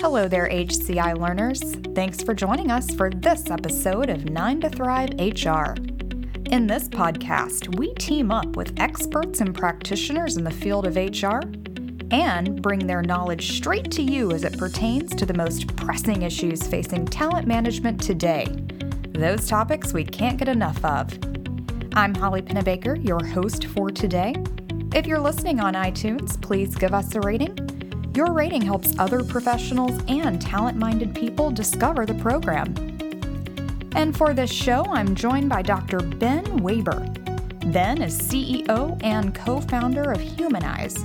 Hello there, HCI learners. Thanks for joining us for this episode of 9 to Thrive HR. In this podcast, we team up with experts and practitioners in the field of HR and bring their knowledge straight to you as it pertains to the most pressing issues facing talent management today. Those topics we can't get enough of. I'm Holly Pennebaker, your host for today. If you're listening on iTunes, please give us a rating your rating helps other professionals and talent minded people discover the program. And for this show, I'm joined by Dr. Ben Waber. Ben is CEO and co founder of Humanyze,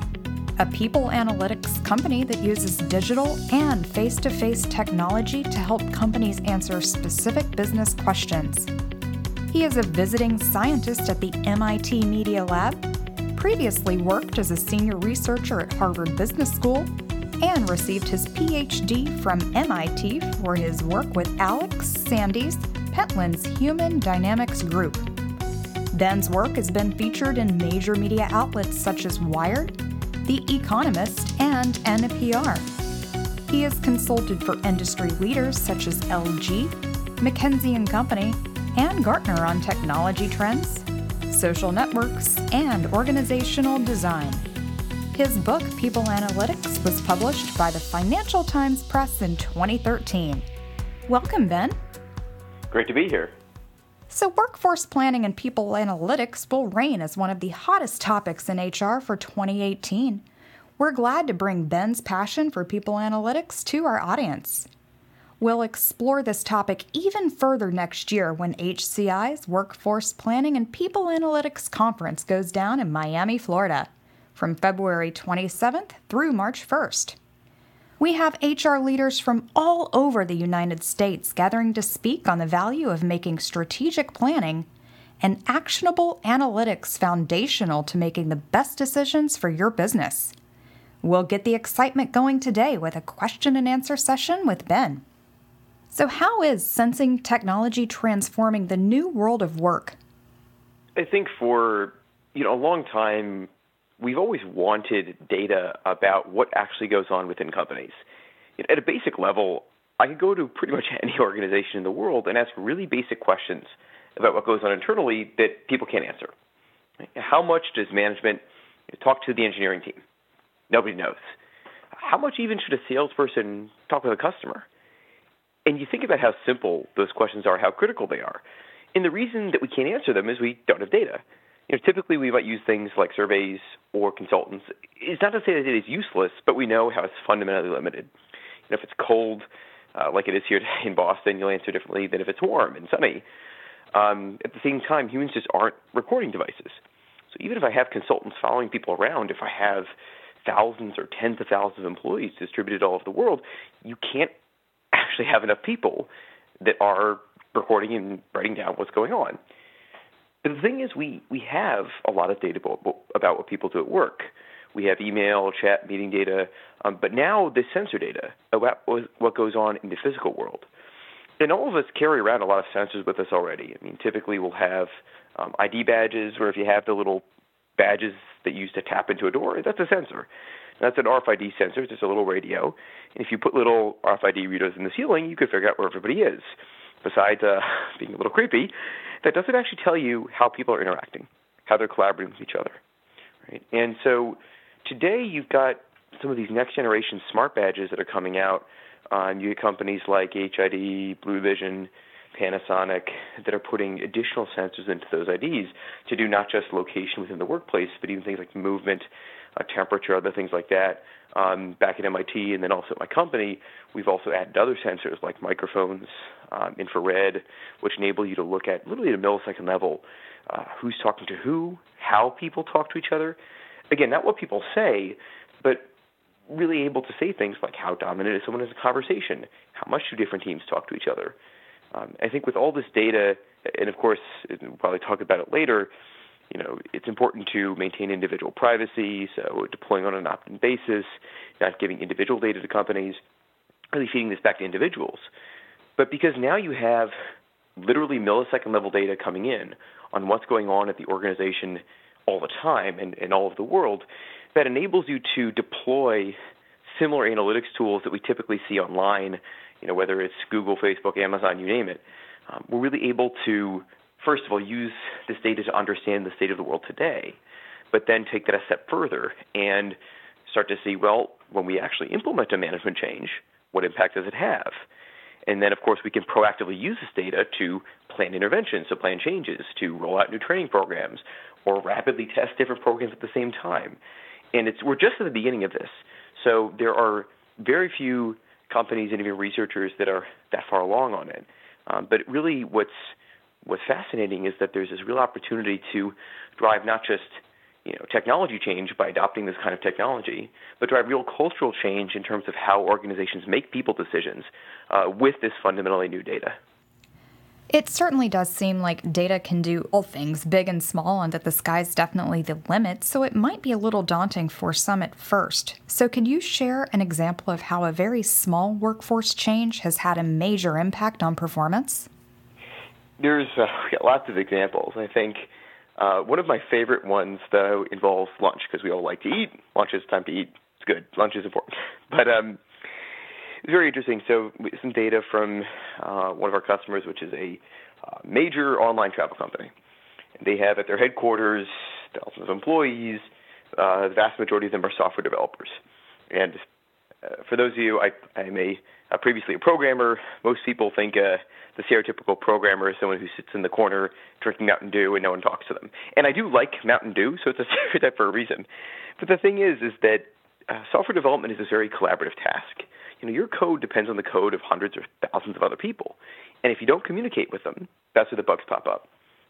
a people analytics company that uses digital and face to face technology to help companies answer specific business questions. He is a visiting scientist at the MIT Media Lab previously worked as a senior researcher at Harvard Business School and received his PhD from MIT for his work with Alex Sandys, Pentland's Human Dynamics Group. Ben's work has been featured in major media outlets such as Wired, The Economist, and NPR. He has consulted for industry leaders such as LG, McKinsey & Company, and Gartner on technology trends, social networks, and organizational design. His book, People Analytics, was published by the Financial Times Press in 2013. Welcome, Ben. Great to be here. So, workforce planning and people analytics will reign as one of the hottest topics in HR for 2018. We're glad to bring Ben's passion for people analytics to our audience. We'll explore this topic even further next year when HCI's Workforce Planning and People Analytics Conference goes down in Miami, Florida, from February 27th through March 1st. We have HR leaders from all over the United States gathering to speak on the value of making strategic planning and actionable analytics foundational to making the best decisions for your business. We'll get the excitement going today with a question and answer session with Ben. So, how is sensing technology transforming the new world of work? I think for you know a long time we've always wanted data about what actually goes on within companies. At a basic level, I could go to pretty much any organization in the world and ask really basic questions about what goes on internally that people can't answer. How much does management talk to the engineering team? Nobody knows. How much even should a salesperson talk with a customer? And you think about how simple those questions are, how critical they are. And the reason that we can't answer them is we don't have data. You know, typically we might use things like surveys or consultants. It's not to say that it is useless, but we know how it's fundamentally limited. You know, if it's cold, uh, like it is here in Boston, you'll answer differently than if it's warm and sunny. Um, at the same time, humans just aren't recording devices. So even if I have consultants following people around, if I have thousands or tens of thousands of employees distributed all over the world, you can't actually have enough people that are recording and writing down what's going on. But the thing is, we, we have a lot of data about what people do at work. We have email, chat, meeting data, um, but now this sensor data about what goes on in the physical world. And all of us carry around a lot of sensors with us already. I mean, typically we'll have um, ID badges, or if you have the little badges that you use to tap into a door, that's a sensor. That's an RFID sensor. It's just a little radio. And if you put little RFID readers in the ceiling, you could figure out where everybody is. Besides uh, being a little creepy, that doesn't actually tell you how people are interacting, how they're collaborating with each other. Right? And so today you've got some of these next generation smart badges that are coming out. Um, you get companies like HID, Bluvision, Panasonic that are putting additional sensors into those IDs to do not just location within the workplace, but even things like movement, uh, temperature, other things like that. Um, back at MIT and then also at my company, we've also added other sensors like microphones, um, infrared, which enable you to look at literally at a millisecond level uh, who's talking to who, how people talk to each other. Again, not what people say, but really able to say things like how dominant is someone in a conversation, how much do different teams talk to each other. Um, I think with all this data, and of course, we'll probably talk about it later, you know, it's important to maintain individual privacy, so deploying on an opt-in basis, not giving individual data to companies, really feeding this back to individuals. But because now you have literally millisecond level data coming in on what's going on at the organization all the time and, and all of the world, that enables you to deploy similar analytics tools that we typically see online, you know, whether it's Google, Facebook, Amazon, you name it, um, we're really able to, first of all, use this data to understand the state of the world today, but then take that a step further and start to see, well, when we actually implement a management change, what impact does it have? And then, of course, we can proactively use this data to plan interventions, to plan changes, to roll out new training programs, or rapidly test different programs at the same time. And it's we're just at the beginning of this. So there are very few companies and even researchers that are that far along on it. Um, but really, what's what's fascinating is that there's this real opportunity to drive not just you know technology change by adopting this kind of technology, but drive real cultural change in terms of how organizations make people decisions uh, with this fundamentally new data. It certainly does seem like data can do all things, big and small, and that the sky's definitely the limit, so it might be a little daunting for some at first. So, can you share an example of how a very small workforce change has had a major impact on performance? There's uh, lots of examples. I think uh, one of my favorite ones, though, involves lunch because we all like to eat. Lunch is time to eat. It's good. Lunch is important. But um, it's very interesting. So some data from uh, one of our customers, which is a uh, major online travel company. They have at their headquarters thousands of employees. Uh, the vast majority of them are software developers. And for those of you, I, I'm a, a previously a programmer. Most people think uh, the stereotypical programmer is someone who sits in the corner drinking Mountain Dew and no one talks to them. And I do like Mountain Dew, so it's a stereotype for a reason. But the thing is, is that uh, software development is a very collaborative task you know, your code depends on the code of hundreds or thousands of other people. And if you don't communicate with them, that's where the bugs pop up.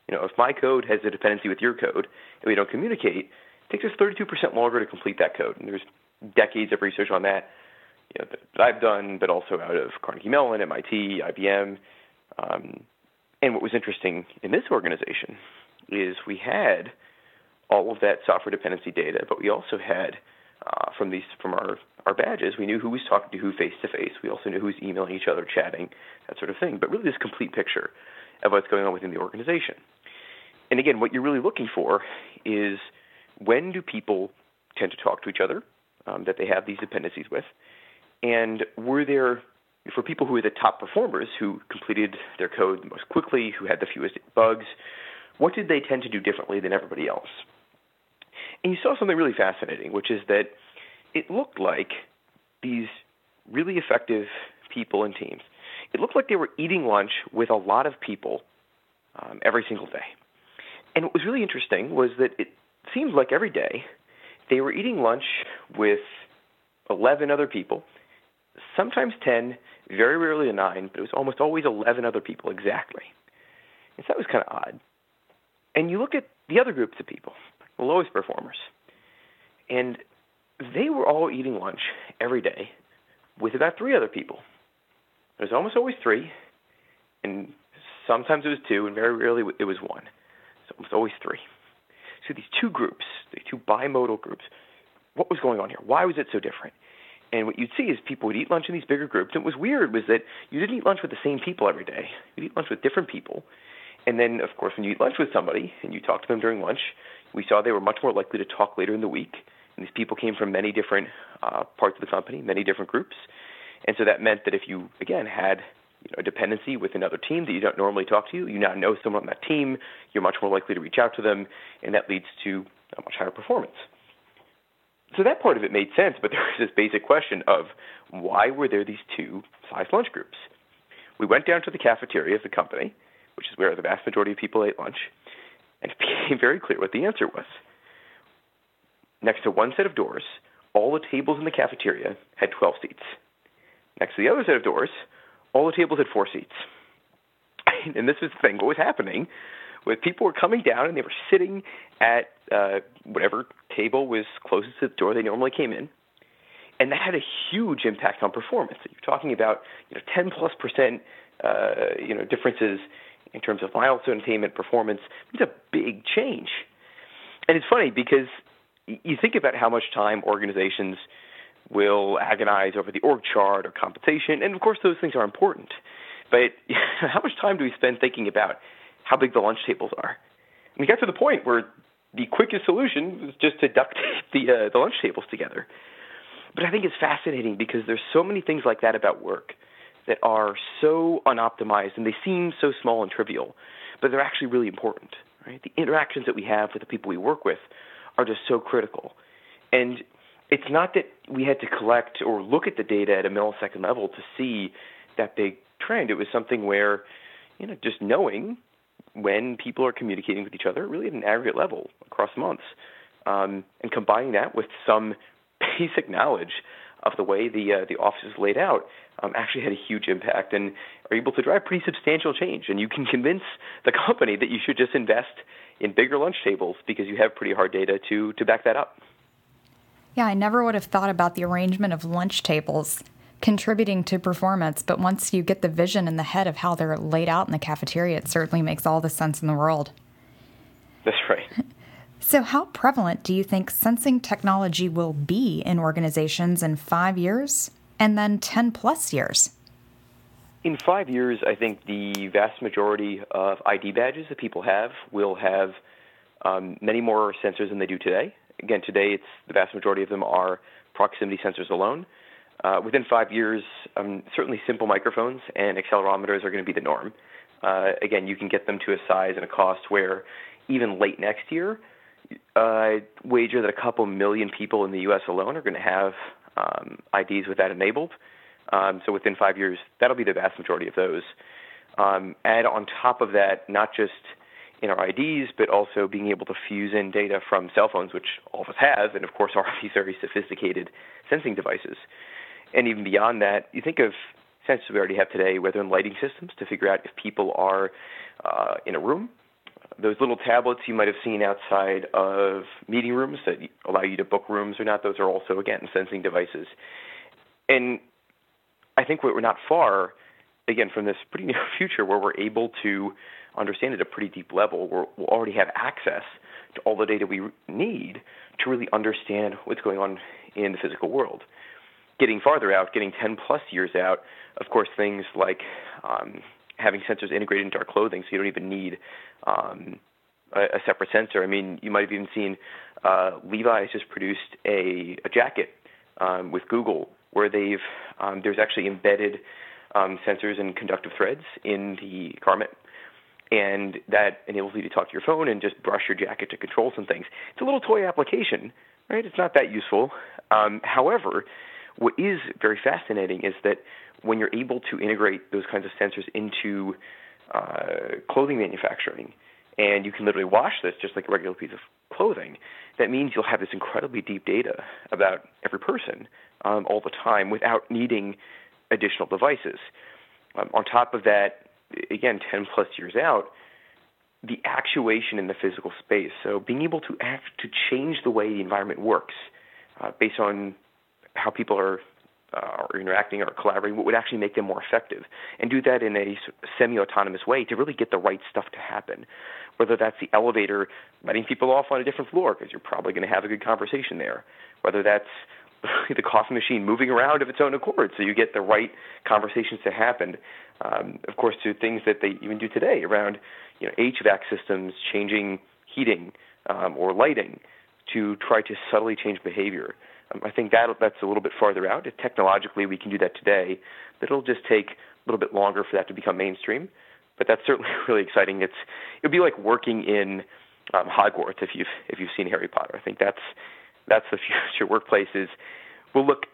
You know, if my code has a dependency with your code and we don't communicate, it takes us 32% longer to complete that code. And there's decades of research on that, you know, that I've done, but also out of Carnegie Mellon, MIT, IBM. Um, and what was interesting in this organization is we had all of that software dependency data, but we also had uh, from these from our our badges. We knew who was talking to who face to face. We also knew who was emailing each other, chatting, that sort of thing. But really, this complete picture of what's going on within the organization. And again, what you're really looking for is when do people tend to talk to each other um, that they have these dependencies with, and were there for people who were the top performers who completed their code the most quickly, who had the fewest bugs, what did they tend to do differently than everybody else? And you saw something really fascinating, which is that it looked like these really effective people and teams, it looked like they were eating lunch with a lot of people um, every single day. And what was really interesting was that it seemed like every day they were eating lunch with 11 other people, sometimes 10, very rarely a 9, but it was almost always 11 other people exactly. And so that was kind of odd. And you look at the other groups of people, the lowest performers. And they were all eating lunch every day with about three other people. It was almost always three, and sometimes it was two, and very rarely it was one. So it was always three. So these two groups, the two bimodal groups, what was going on here? Why was it so different? And what you'd see is people would eat lunch in these bigger groups. And what was weird was that you didn't eat lunch with the same people every day. You'd eat lunch with different people. And then, of course, when you eat lunch with somebody and you talk to them during lunch, we saw they were much more likely to talk later in the week. And these people came from many different uh, parts of the company, many different groups. And so that meant that if you, again, had you know, a dependency with another team that you don't normally talk to, you now know someone on that team, you're much more likely to reach out to them, and that leads to a much higher performance. So that part of it made sense, but there was this basic question of why were there these two size lunch groups? We went down to the cafeteria of the company, which is where the vast majority of people ate lunch, and it became very clear what the answer was. Next to one set of doors, all the tables in the cafeteria had 12 seats. Next to the other set of doors, all the tables had four seats. and this was the thing, what was happening was people were coming down and they were sitting at uh, whatever table was closest to the door they normally came in. And that had a huge impact on performance. You're talking about you know 10 plus percent uh, you know differences in terms of milestone attainment performance. It's a big change. And it's funny because you think about how much time organizations will agonize over the org chart or compensation, and of course those things are important. But how much time do we spend thinking about how big the lunch tables are? And we got to the point where the quickest solution was just to duct tape the uh, the lunch tables together. But I think it's fascinating because there's so many things like that about work that are so unoptimized and they seem so small and trivial, but they're actually really important. Right? The interactions that we have with the people we work with are just so critical. And it's not that we had to collect or look at the data at a millisecond level to see that big trend. It was something where, you know, just knowing when people are communicating with each other, really at an aggregate level across months, um, and combining that with some basic knowledge of the way the uh, the office is laid out, um, actually had a huge impact and are able to drive pretty substantial change. And you can convince the company that you should just invest in bigger lunch tables because you have pretty hard data to to back that up. Yeah, I never would have thought about the arrangement of lunch tables contributing to performance, but once you get the vision in the head of how they're laid out in the cafeteria, it certainly makes all the sense in the world. That's right. So, how prevalent do you think sensing technology will be in organizations in five years and then 10 plus years? In five years, I think the vast majority of ID badges that people have will have um, many more sensors than they do today. Again, today it's the vast majority of them are proximity sensors alone. Uh, within five years, um, certainly simple microphones and accelerometers are going to be the norm. Uh, again, you can get them to a size and a cost where even late next year, uh, I wager that a couple million people in the U.S. alone are going to have um, IDs with that enabled. Um, so within five years, that'll be the vast majority of those. Um, add on top of that, not just in our IDs, but also being able to fuse in data from cell phones, which all of us have, and of course are these very sophisticated sensing devices. And even beyond that, you think of sensors we already have today, whether in lighting systems to figure out if people are uh, in a room. Those little tablets you might have seen outside of meeting rooms that allow you to book rooms or not, those are also, again, sensing devices. And I think we're not far, again, from this pretty near future where we're able to understand at a pretty deep level. we we'll already have access to all the data we need to really understand what's going on in the physical world getting farther out, getting 10 plus years out, of course, things like um, having sensors integrated into our clothing, so you don't even need um, a, a, separate sensor. I mean, you might have even seen uh, Levi's just produced a, a jacket um, with Google where they've um, there's actually embedded um, sensors and conductive threads in the garment. And that enables you to talk to your phone and just brush your jacket to control some things. It's a little toy application, right? It's not that useful. Um, however, what is very fascinating is that when you're able to integrate those kinds of sensors into uh, clothing manufacturing, and you can literally wash this just like a regular piece of clothing, that means you'll have this incredibly deep data about every person um, all the time without needing additional devices. Um, on top of that, again, 10 plus years out, the actuation in the physical space. So being able to act to change the way the environment works uh, based on how people are uh, interacting or collaborating, what would actually make them more effective, and do that in a semi-autonomous way to really get the right stuff to happen. Whether that's the elevator letting people off on a different floor because you're probably going to have a good conversation there, whether that's the coffee machine moving around of its own accord so you get the right conversations to happen. Um, of course, to things that they even do today around you know HVAC systems changing heating um, or lighting to try to subtly change behavior. Um, I think that that's a little bit farther out. Technologically we can do that today, but it'll just take a little bit longer for that to become mainstream. But that's certainly really exciting. It's it would be like working in um, Hogwarts if you've if you've seen Harry Potter. I think that's that's the future. Workplaces will look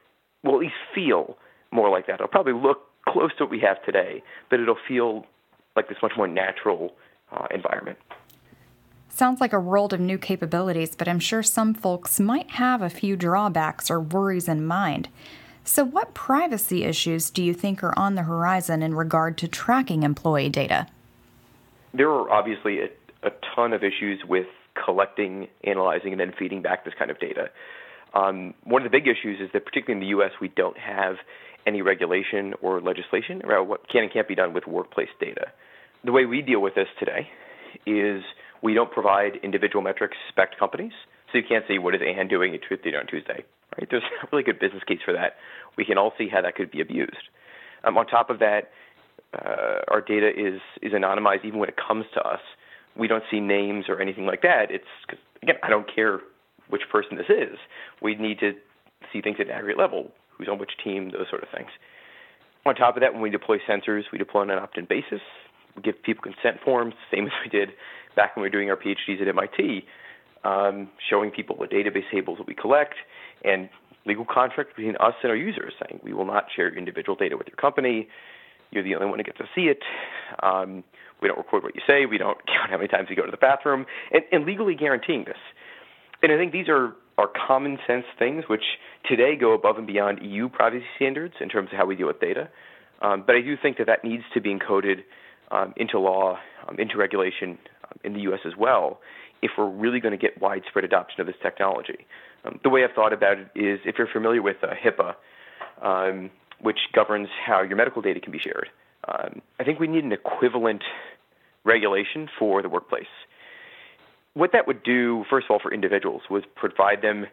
will at least feel more like that. It'll probably look close to what we have today, but it'll feel like this much more natural uh, environment. Sounds like a world of new capabilities, but I'm sure some folks might have a few drawbacks or worries in mind. So, what privacy issues do you think are on the horizon in regard to tracking employee data? There are obviously a, a ton of issues with collecting, analyzing, and then feeding back this kind of data. Um, one of the big issues is that, particularly in the U.S., we don't have any regulation or legislation around what can and can't be done with workplace data. The way we deal with this today is we don't provide individual metrics spec companies, so you can't see what is Anne doing at Truth Theater on Tuesday. Right? There's a really good business case for that. We can all see how that could be abused. Um, on top of that, uh, our data is is anonymized even when it comes to us. We don't see names or anything like that. It's cause, again, I don't care which person this is. We need to see things at an aggregate level, who's on which team, those sort of things. On top of that, when we deploy sensors, we deploy on an opt-in basis. We give people consent forms, same as we did back when we were doing our PhDs at MIT, um, showing people the database tables that we collect, and legal contract between us and our users, saying we will not share individual data with your company. You're the only one who gets to see it. Um, we don't record what you say. We don't count how many times you go to the bathroom, and, and legally guaranteeing this. And I think these are, are common sense things which today go above and beyond EU privacy standards in terms of how we deal with data. Um, but I do think that that needs to be encoded um, into law, um, into regulation in the U.S. as well, if we're really going to get widespread adoption of this technology. Um, the way I've thought about it is if you're familiar with uh, HIPAA, um, which governs how your medical data can be shared, um, I think we need an equivalent regulation for the workplace. What that would do, first of all, for individuals, was provide them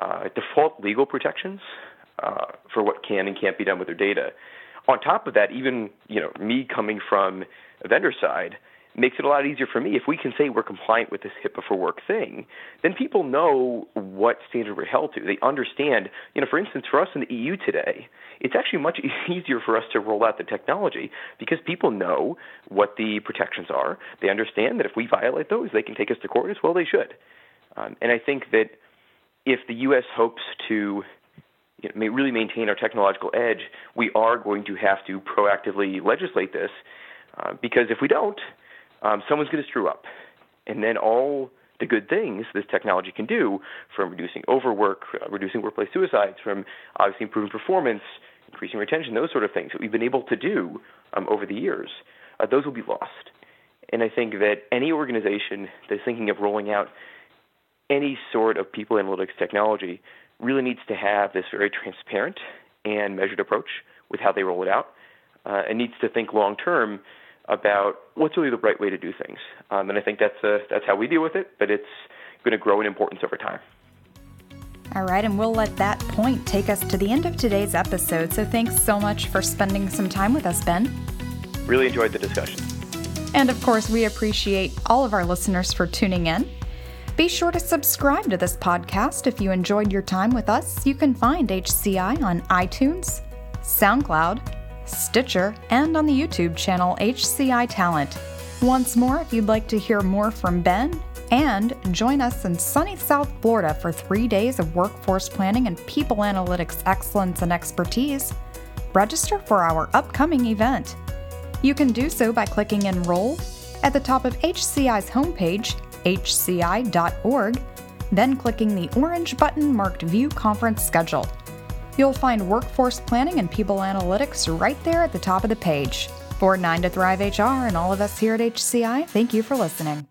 uh, default legal protections uh, for what can and can't be done with their data. On top of that, even you know me coming from a vendor side, makes it a lot easier for me. If we can say we're compliant with this HIPAA for work thing, then people know what standard we're held to. They understand, you know, for instance, for us in the EU today, it's actually much easier for us to roll out the technology because people know what the protections are. They understand that if we violate those, they can take us to court as well they should. Um, and I think that if the U.S. hopes to you know, really maintain our technological edge, we are going to have to proactively legislate this uh, because if we don't, um, someone's going to screw up. And then all the good things this technology can do, from reducing overwork, uh, reducing workplace suicides, from obviously improving performance, increasing retention, those sort of things that we've been able to do um, over the years, uh, those will be lost. And I think that any organization that's thinking of rolling out any sort of people analytics technology really needs to have this very transparent and measured approach with how they roll it out, uh, and needs to think long term about what's really the right way to do things. Um, and I think that's uh, that's how we deal with it, but it's going to grow in importance over time. All right, and we'll let that point take us to the end of today's episode. So thanks so much for spending some time with us, Ben. Really enjoyed the discussion. And of course, we appreciate all of our listeners for tuning in. Be sure to subscribe to this podcast if you enjoyed your time with us. You can find HCI on iTunes, SoundCloud, Stitcher, and on the YouTube channel HCI Talent. Once more, if you'd like to hear more from Ben, and join us in sunny South Florida for three days of workforce planning and people analytics excellence and expertise, register for our upcoming event. You can do so by clicking Enroll at the top of HCI's homepage, hci.org, then clicking the orange button marked View Conference Schedule. You'll find workforce planning and people analytics right there at the top of the page. For 9 to Thrive HR and all of us here at HCI, thank you for listening.